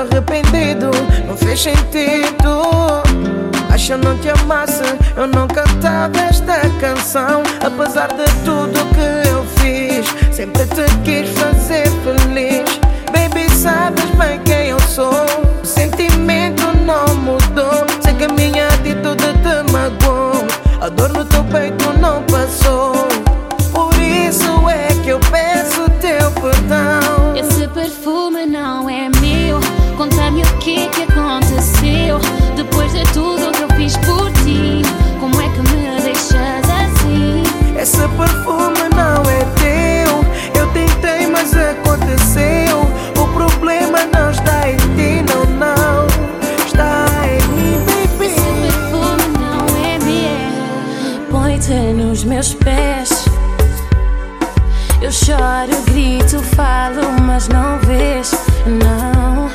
arrependido. Não fez sentido. Acho que eu não te amasse, eu não cantava esta canção. Apesar de tudo que eu fiz, sempre te quis fazer meus pés. Eu choro, grito, falo, mas não vês. Não,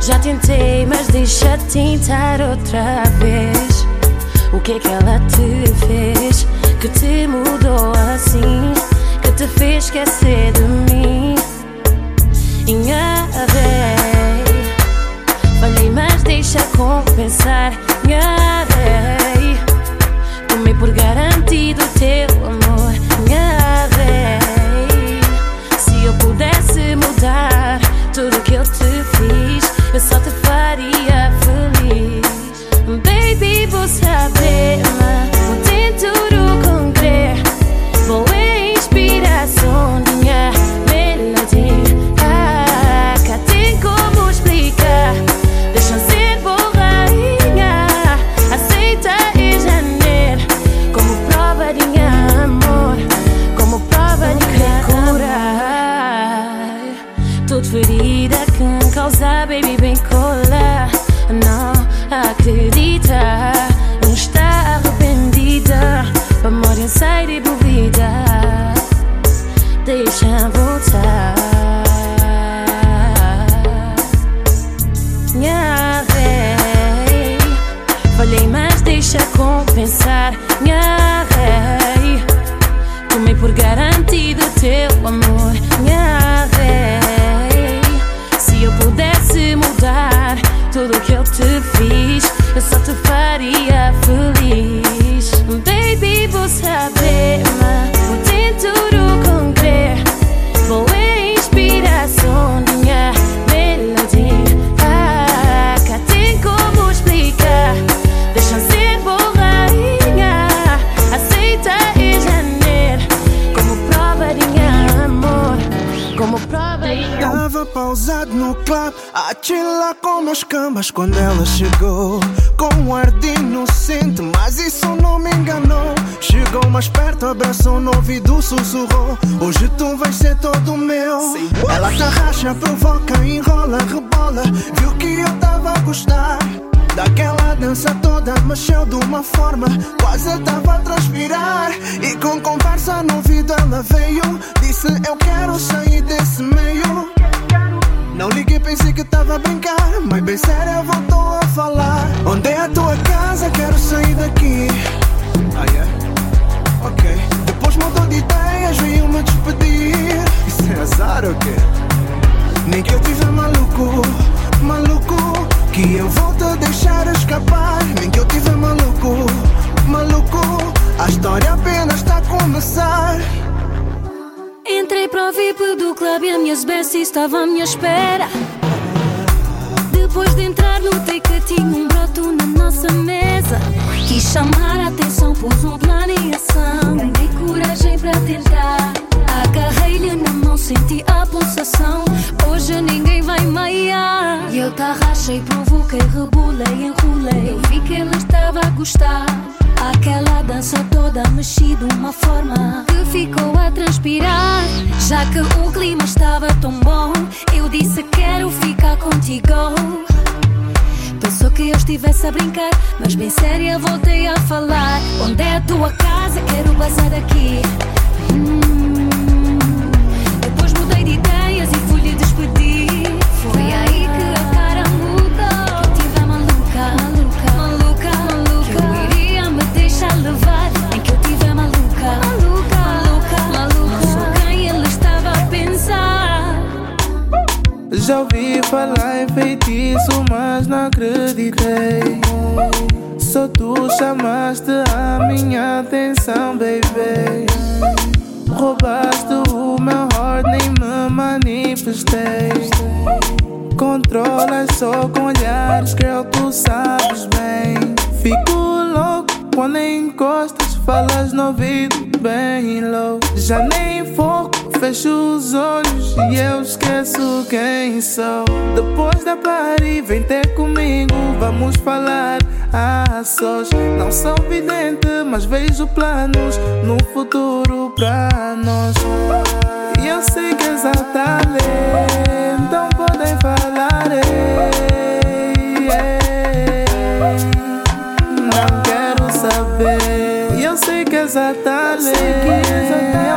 já tentei, mas deixa tentar outra vez. O que é que ela te fez? Que te mudou assim? Que te fez esquecer de mim? Enganei. Falei, mas deixa compensar. Enganei. Por garantido teu amor. Enganei. Se eu pudesse mudar tudo que eu te fiz, eu só te pausado no club, a chilar com meus cambas quando ela chegou. Com um ar de inocente, mas isso não me enganou. Chegou mais perto, abraçou no ouvido, sussurrou. Hoje tu vais ser todo meu. Ela te racha, provoca, enrola, rebola. Viu que eu tava a gostar. Daquela dança toda mexeu de uma forma Quase tava a transpirar E com conversa no ouvido ela veio Disse eu quero sair desse meio Não liguei, pensei que tava a brincar Mas bem séria voltou a falar Onde é a tua casa? Quero sair daqui Ah, yeah? Ok Depois mudou de ideias, veio me despedir Isso é azar ou quê? Nem que eu tiver maluco, maluco Que eu vou te deixar escapar, nem que eu tive maluco, maluco. A história apenas está a começar. Entrei para o VIP do clube e as minhas besties estavam à minha espera. Depois de entrar, notei que tinha um broto na nossa mesa. Quis chamar a atenção, pus um plano em ação. Dei coragem para tentar. Agarrei-lhe na mão, senti a pulsação. Hoje ninguém vai maiar. E eu tarrachei, provoquei, rebulei, enrolei. Eu vi que ele estava a gostar. Aquela dança toda mexida uma forma que ficou a transpirar. Já que o clima estava tão bom, eu disse quero ficar contigo. Pensou que eu estivesse a brincar, mas bem séria voltei a falar. Onde é a tua casa? Quero passar aqui. Hum. Já ouvi falar em feitiço, mas não acreditei. Só tu chamaste a minha atenção, baby. Roubaste o meu heart, nem me manifestei. Controlas só com olhares, girl, tu sabes bem. Fico louco quando encostas, falas no ouvido bem low. Já nem foco, fecho os olhos e eu esqueço quem sou. Depois da party, vem ter comigo, vamos falar a sós. Não sou vidente, mas vejo planos no futuro pra nós. E eu sei que talento, então podem falar. ei. Não quero saber. E eu sei que és talento, eu não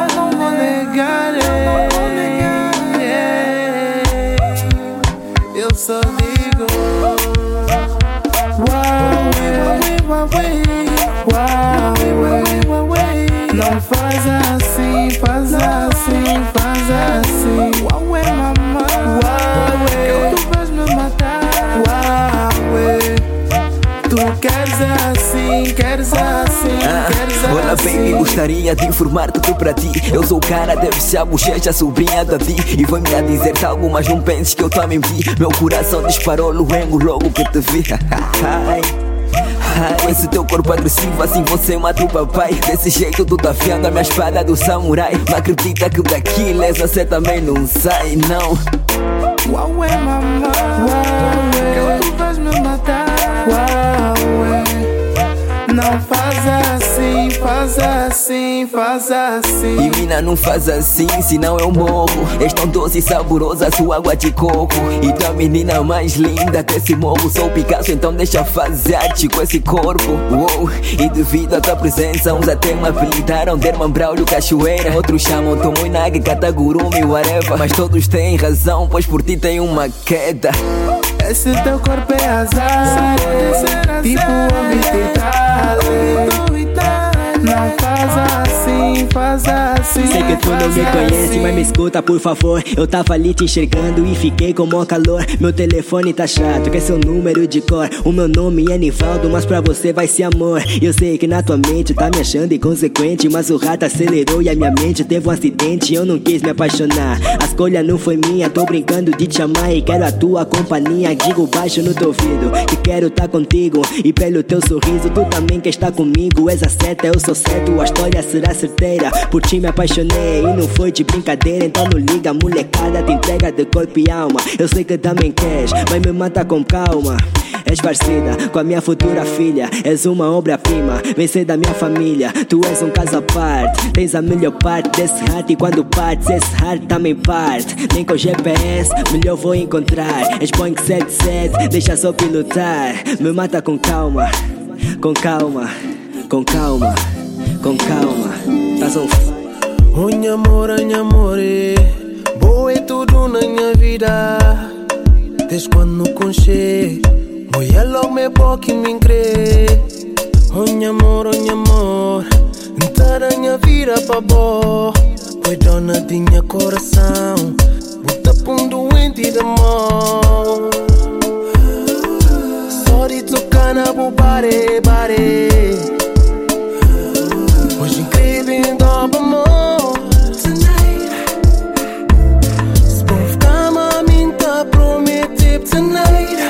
gostaria de informar tudo pra ti Eu sou o cara, deve ser a bochecha, sobrinha da Di E vou-me a dizer algo, mas não penses que eu a mentir Meu coração disparou luengo logo que te vi Esse teu corpo agressivo, assim você mata o papai Desse jeito tu tá afiando a minha espada do samurai Não acredita que daqui lesa você também não sai, não Uau, é mamãe. Uau, é. Tu vais me matar. Uau, é. Não faz assim, faz assim, faz assim. E mina não faz assim, senão eu morro. És tão doce e saborosa sua água de coco. E tu a menina mais linda desse morro. Sou Picasso, então deixa fazer arte com esse corpo. Uou, E devido à tua presença Uns até me apelidaram Derman Braulio Cachoeira. Outros chamam Tomoinagi, Katagurumi, whatever. Mas todos têm razão, pois por ti tem uma queda. Esse teu corpo é azar. Tipo orbital. Não faz assim, faz assim. Sei que tu não me conhece, assim. mas me escuta por favor. Eu tava ali te enxergando e fiquei com mó calor. Meu telefone tá chato, quer seu número de cor. O meu nome é Nivaldo, mas pra você vai ser amor. Eu sei que na tua mente tá me achando inconsequente, mas o rato acelerou e a minha mente teve um acidente. Eu não quis me apaixonar. A escolha não foi minha, tô brincando de te amar e quero a tua companhia. Digo baixo no teu ouvido que quero tá contigo e pelo teu sorriso tu também quer estar comigo. És a seta, eu sou certo, a história será certeira. Por ti me apaixonei e não foi de brincadeira. Então não liga, molecada, te entrega de corpo e alma. Eu sei que também queres, mas me mata com calma. És parecida com a minha futura filha. És uma obra-prima, vem ser da minha família. Tu és um caso à parte, tens a melhor parte desse heart. E quando partes, esse heart também parte. Nem com GPS, melhor vou encontrar. És Boeing 77, deixa só pilotar. Me mata com calma, com calma, com calma, com calma. Tás on Onha amor, onha amor, eh. boa é tudo na minha vida. Desde quando conchei, voy logo me boca me crê. Onha amor, onha amor, entrar a minha vida pra boa. Foi dona de minha coração, bota pra um doente de mão. Só de tocar na bom pare, pare Hoje incrível, dobro amor Tonight. Se bom ficar, mami, tá prometido tonight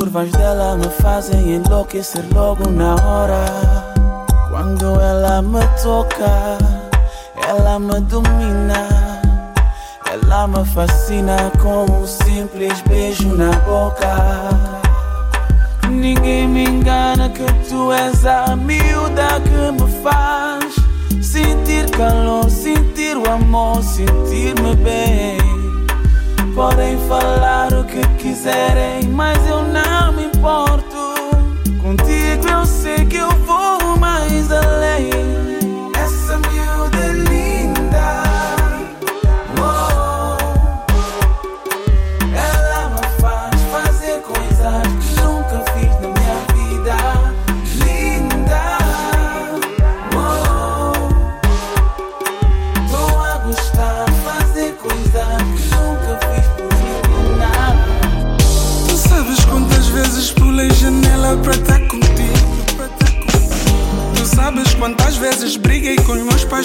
curvas dela me fazem enlouquecer logo na hora Quando ela me toca Ela me domina ela me fascina com um simples beijo na boca. Ninguém me engana que tu és a miúda que me faz sentir calor, sentir o amor, sentir-me bem. Podem falar o que quiserem, mas eu não me importo.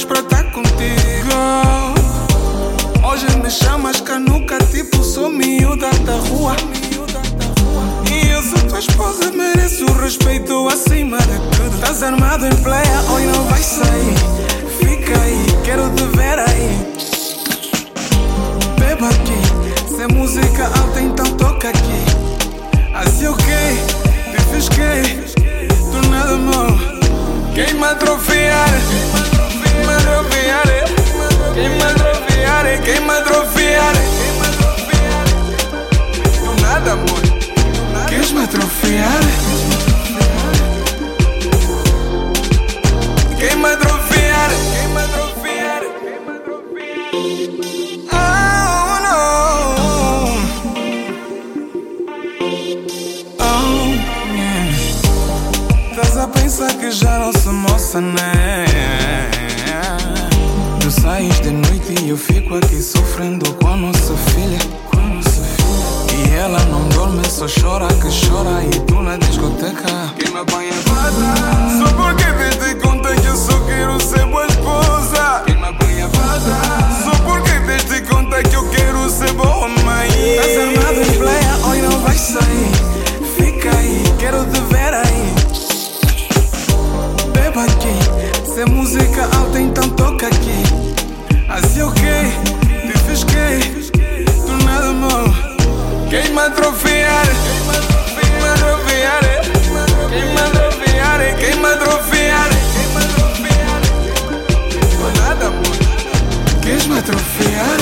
Para estar contigo? Hoje me chamas canuca, tipo sou miúda da rua. E eu sou tua esposa, mereço respeito acima de tudo. Estás armado em playa, hoje não vai sair. Fica aí, quero te ver aí. Beba aqui, se música alta então toca aqui. Assim o que? Te fiz que? Tu nada mal. Quem me atrofiar? Atrofiar? Quem me atrofiar? Quem me atrofiar? Oh, no. Oh, yeah. Estás a pensar que já não sou moça, né? Tu sais de noite e eu fico aqui sofrendo com a nossa filha. Ela não dorme, só chora que chora e tu na discoteca. Quem me apanha vaza. Só porque desde conta que eu só quero ser boa esposa. Quem me apanha vaza. Só porque desde conta que eu quero ser boa mãe. Estás armado em playa, hoje não vai sair. Fica aí, quero te ver aí. Beba aqui, se música alta então toca aqui. Assim o que? Te fiz que? Tu nada mal. Quem me atrofiar? Quem me atrofiar? Quem me atrofiar? Quem me atrofiar? Tu nada mal. Queres me atrofiar?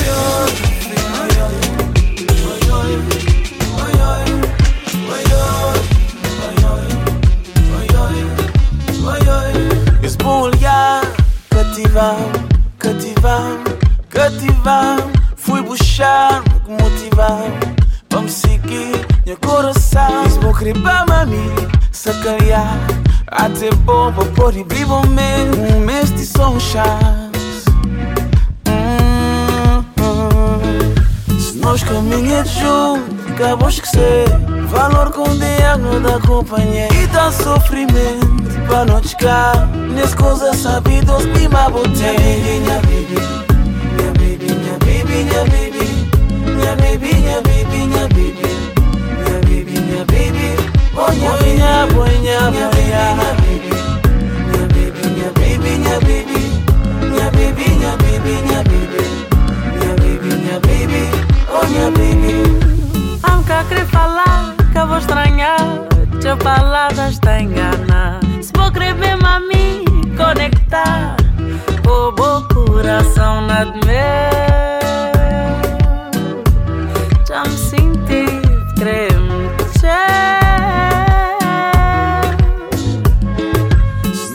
Cativar, cativar, cativar. Fui me motivar, coração. Esse bom querer para mami, sacanear. Até bom, para pôr e brilho mesmo, um mês de. Hum, hum. Se nós caminhamos juntos, acabou esquecer Valor com diálogo da companhia E dá sofrimento para não descar Nesse coisa sabidos de uma botella Minha baby, minha baby, minha baby, minha baby Minha baby, minha baby, minha baby Minha baby, minha baby, Nunca querer falar que eu vou estranhar Te palavras te enganar Se vou querer mesmo a mim conectar O oh, bom coração na de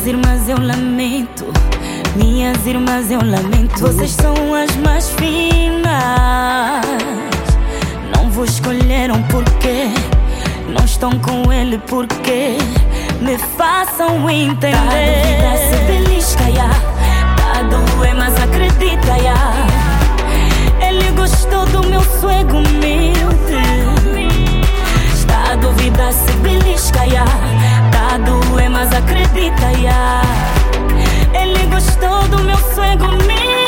Minhas irmãs eu lamento, minhas irmãs eu lamento. Vocês são as mais finas. Não vos escolheram porque não estão com ele porque me façam entender. Tá a se belisca, yeah. tá a doer, mas acredita, ya. Ele gostou do meu suego humilde. Está a duvidar se belisca, yeah errado é, mas acredita, yeah. Ele gostou do meu sonho comigo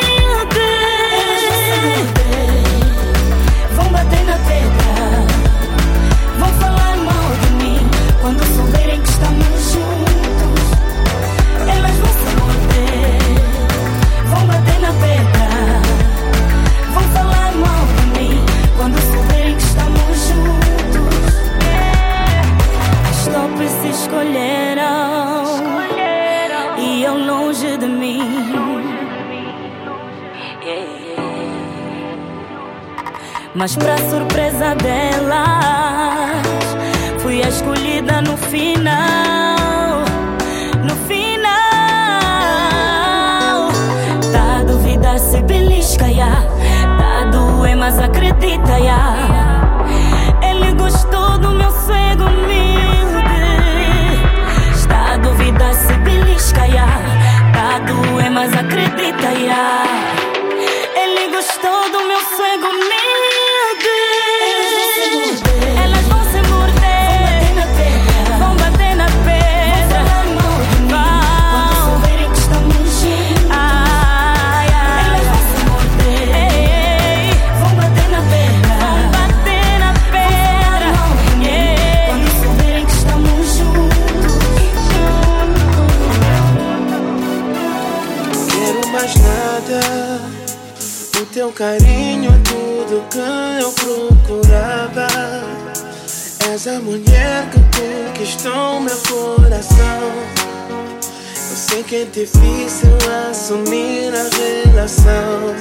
difícil assumir a relação.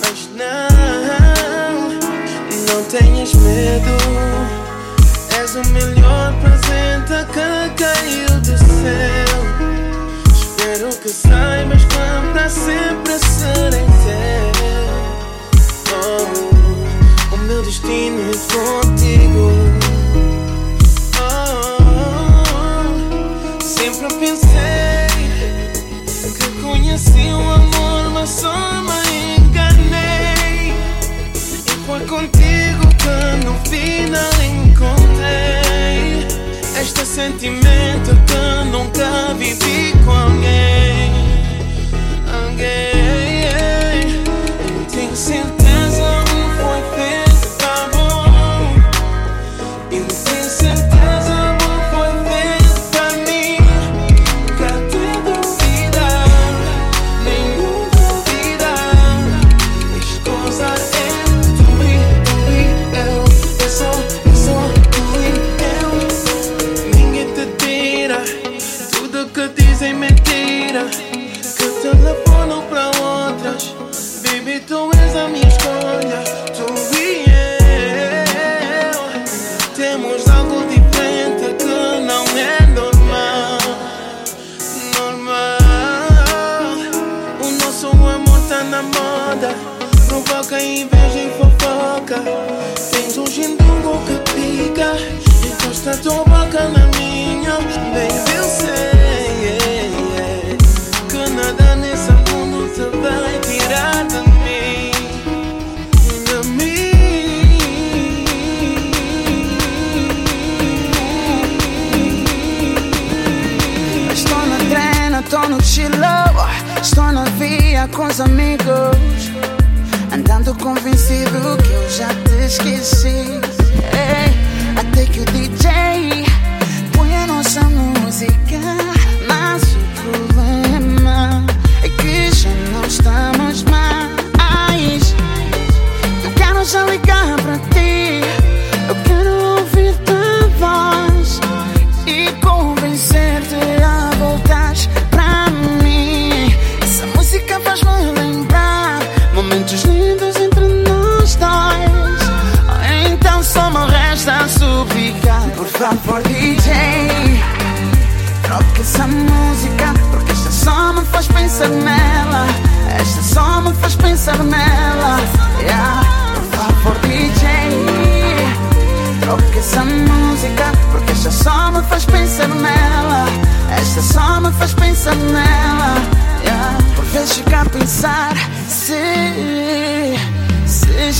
Mas não, não tenhas medo. És o melhor presente que caiu do céu. Espero que saibas que para sempre serei teu. Oh, o meu destino é todo. Foi contigo que no final encontrei. Este sentimento que nunca vivi com alguém Alguém.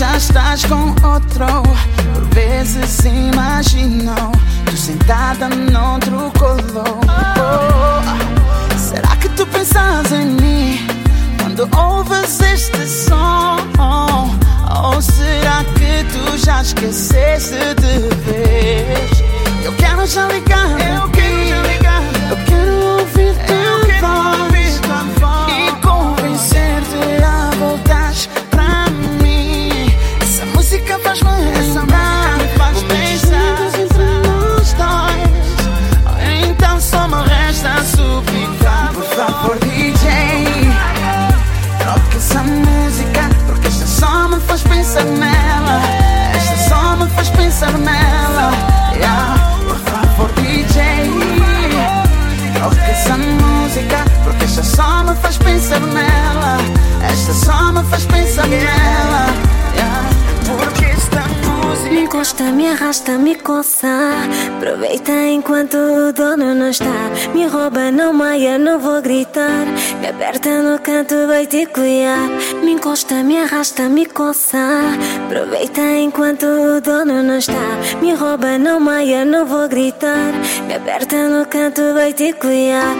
Já estás com outro. Por vezes imagino tu sentada noutro colo. Oh, será que tu pensas em mim quando ouves este som? Ou será que tu já esqueceste de vez? Eu quero já ligar, eu quero já ligar, eu quero encosta, me arrasta, me coça. Aproveita enquanto o dono não está. Me rouba, não maia, não vou gritar. Me aperta no canto, vai te cuidar. Me encosta, me arrasta, me coça. Aproveita enquanto o dono não está. Me rouba, não maia, não vou gritar. Me aperta no canto, vai te cuidar.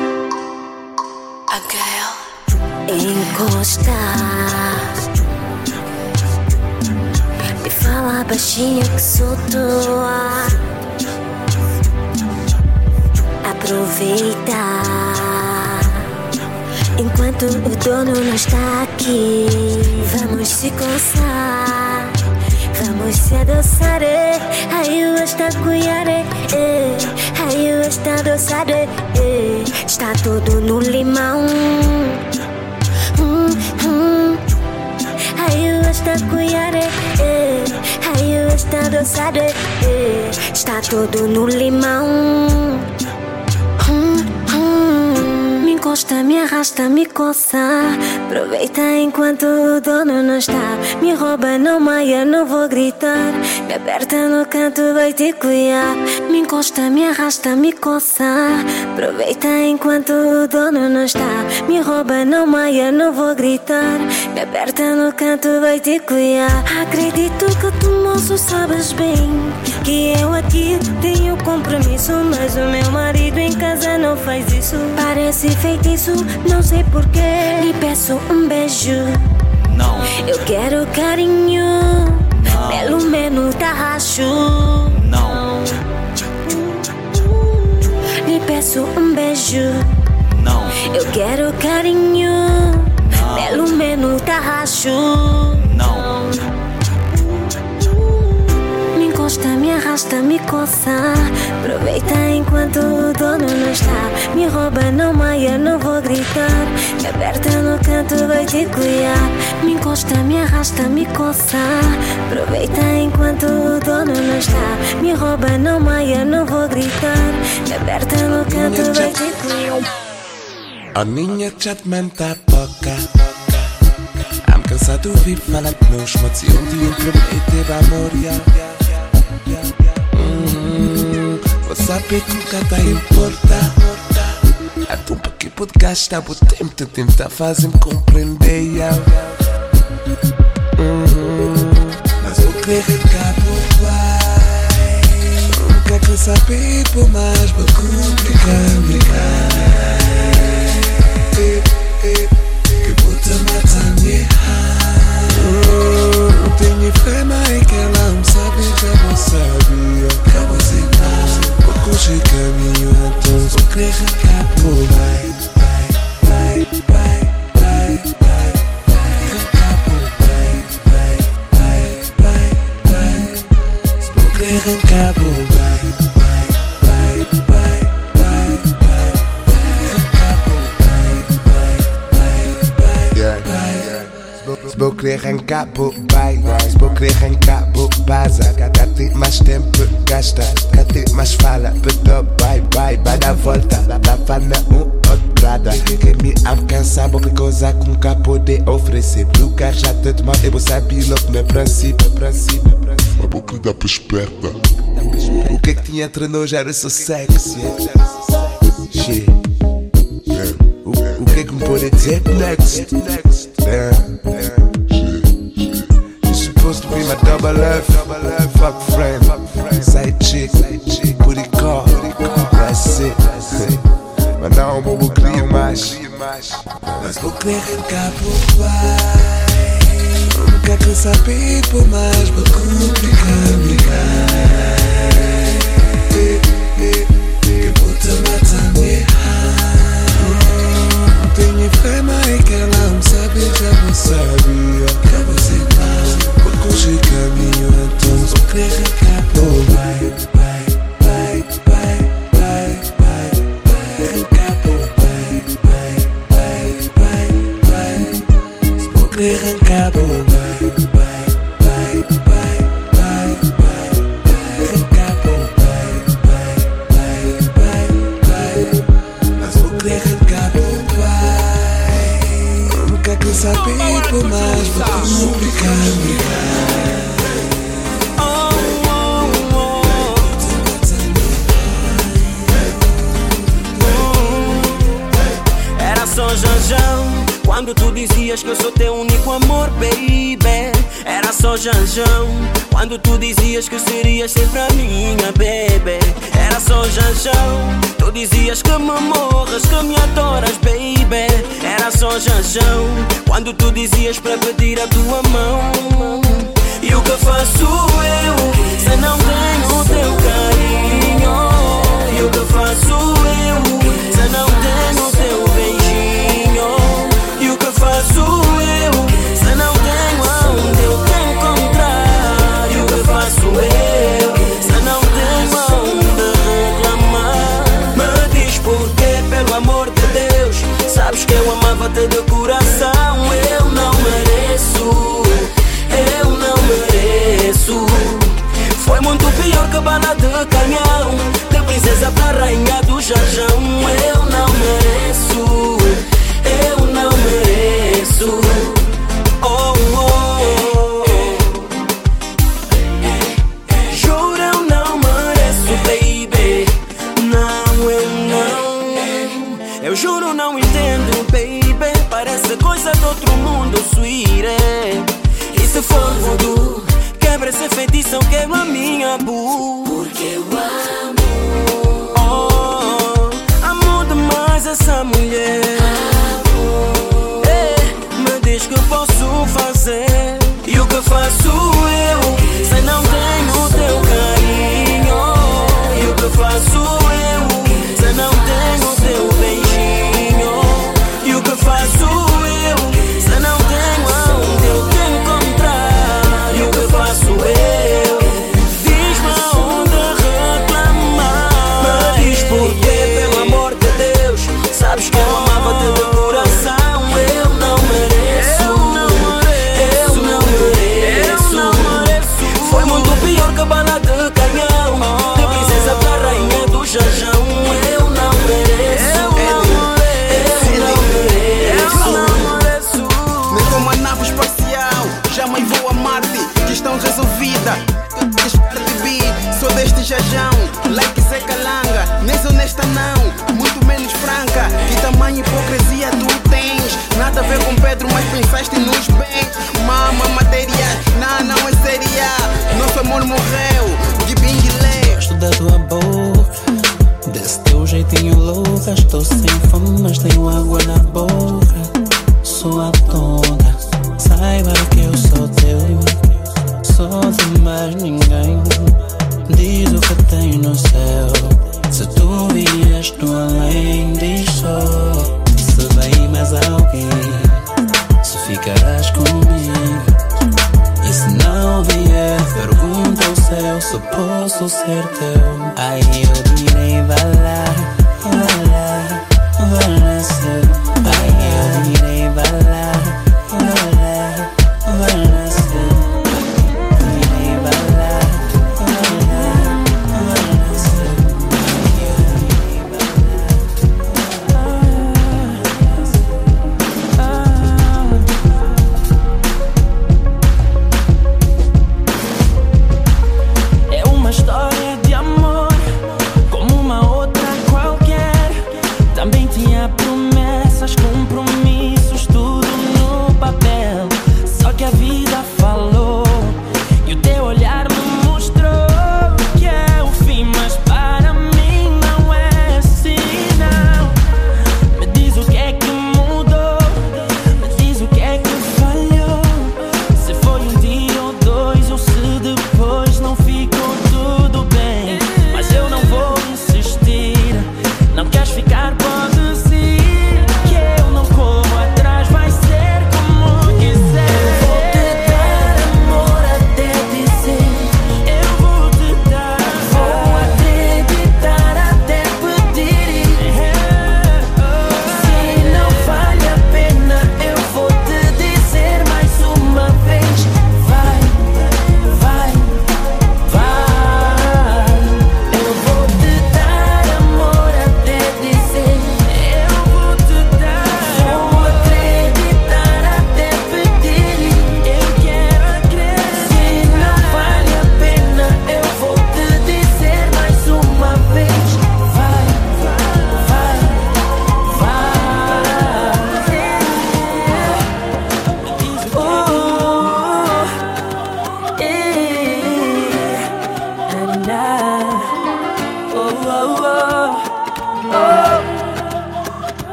Encosta. Me fala baixinho que sou tua. Aproveita. Enquanto o dono não está aqui, vamos se coçar. Vamos se adoçar, eh. aí eu está cuiare, eh. aí eu está adoçar, eh. está tudo no limão. Hum, hum. Aí eu está cuiare, eh. aí eu está adoçar, eh. está tudo no limão. Encosta, me arrasta, me coça. Aproveita enquanto o dono não está. Me rouba, não maia, não vou gritar. Me aperta no canto, vai te cuidar. Me encosta, me arrasta, me coça. Aproveita enquanto o dono não está. Me rouba, não maia, não vou gritar. Me aperta no canto, vai te cuidar. Acredito que tu, moço, sabes bem que eu aqui tenho compromisso. Mas o meu marido em casa não faz isso. Parece feitiço, não sei porquê. Lhe peço um beijo. Não, Eu quero carinho, pelo menos tarracho. não, Lhe peço um beijo. não, Eu quero carinho, pelo menos tarracho. Encosta, me arrasta, me coça. Aproveita enquanto o dono não está. Me rouba, não maia, não vou gritar. Me aperta no canto, vai te cuidar. Me encosta, me arrasta, me coça. Aproveita enquanto o dono não está. Me rouba, não maia, não vou gritar. Me aperta no canto, vai te cuidar. A minha chatman tá poca I'm cansado de ouvir falar de nós Mas um dia prometer amor yeah. Que nunca tá importa? A tumba que pode gastar o tempo? De tentar fazer-me compreender yeah. Hum, Mas vou querer ficar por vai. Nunca quer saber por mais Vou complicar, que te matar me Não tenho fé, mas conditions Smoke geen kapot bij. Smoke geen kapot baza. Dat ik maar stempel gasta. Dat ik maar svala. Puto bye bye. Bada volta. Da fana un outrada. Que me alcança. Boca coisa com capo de oferecer. Lugar já tanto mal. Eu vou saber logo meu princípio. Princípio. A boca dá pra esperta. O que é que tinha entre nós era só sexo. Shit. O, o que que me pode dizer next? next. Damn. Damn. She's supposed to be my double F. Fuck friend. Side chick. Booty call. That's it. But now I'm nou moet ik Let's Mas boek weer een kapoepaai. Nunca quis saber por mais, vou complicar, complicar. penye fema ekela msabe kabosabia kaboseka kokoshe kamio atonzokreka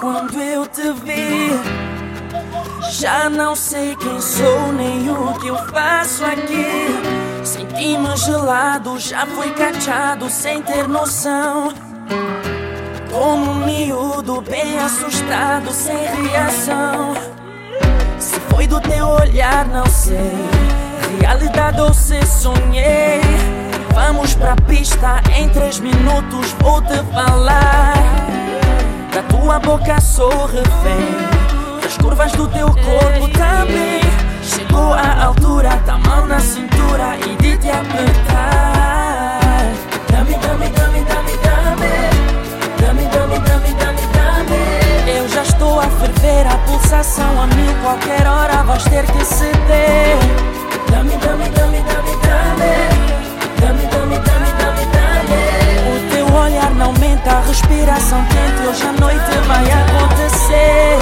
quando eu te vi. Já não sei quem sou nem o que eu faço aqui. Senti-me gelado, já fui cachado sem ter noção. Como um miúdo bem assustado, sem reação. Se foi do teu olhar, não sei. Realidade ou se sonhei. Vamos pra pista, em três minutos vou te falar. Da tua boca sou refém. Das curvas do teu corpo também. Chegou a altura da mão na cintura e de te apertar. Dame, dame, dame, dame, dame. Dame, dame, dame, dame, dame. Eu já estou a ferver, a pulsação a mil. Qualquer hora vais ter que ceder. Dame, dame, dame, dame, dame. Dame, olhar não mente, a respiração quente. Hoje a noite vai acontecer.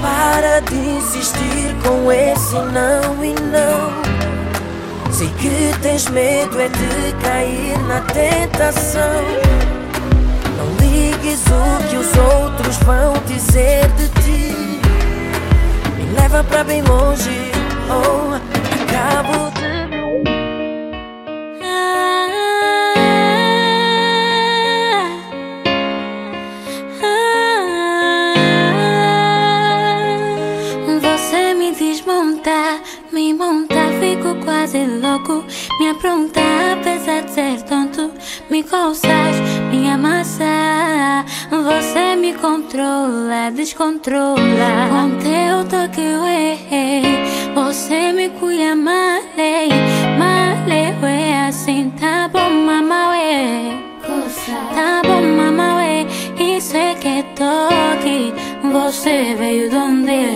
Para de insistir com esse não e não. Sei que tens medo é de cair na tentação. Não ligues o que os outros vão dizer de ti. Me leva pra bem longe, ou acabo de. Louco. Me apronta, apesar de ser tonto. Me coças, me amassa. Você me controla, descontrola. Com teu toque eu errei. Você me cuida male, male, ué. Assim tá bom, mama, ué. Tá bom, mama, ué. Isso é que toque. Você veio de onde?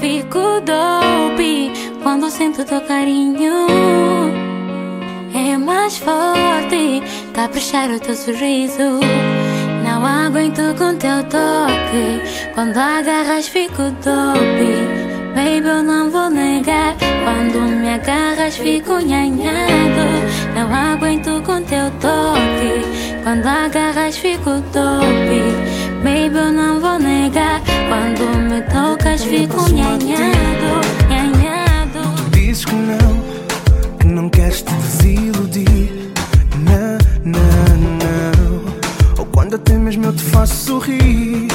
Fico dope quando sinto teu carinho. É mais forte caprichar o teu sorriso. Não aguento com teu toque. Quando agarras, fico dope. Baby, eu não vou negar. Quando me agarras, fico nhanhado. Não aguento com teu toque. Quando agarras, fico dope. Baby, eu não vou negar. Quando me tocas, fico nhanhado, dizes que não, que não queres te desiludir. Não, não, não. Ou quando até mesmo eu te faço sorrir.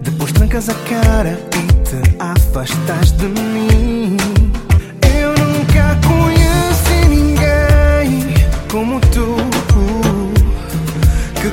Depois trancas a cara e te afastas de mim. Eu nunca conheci ninguém como tu. Que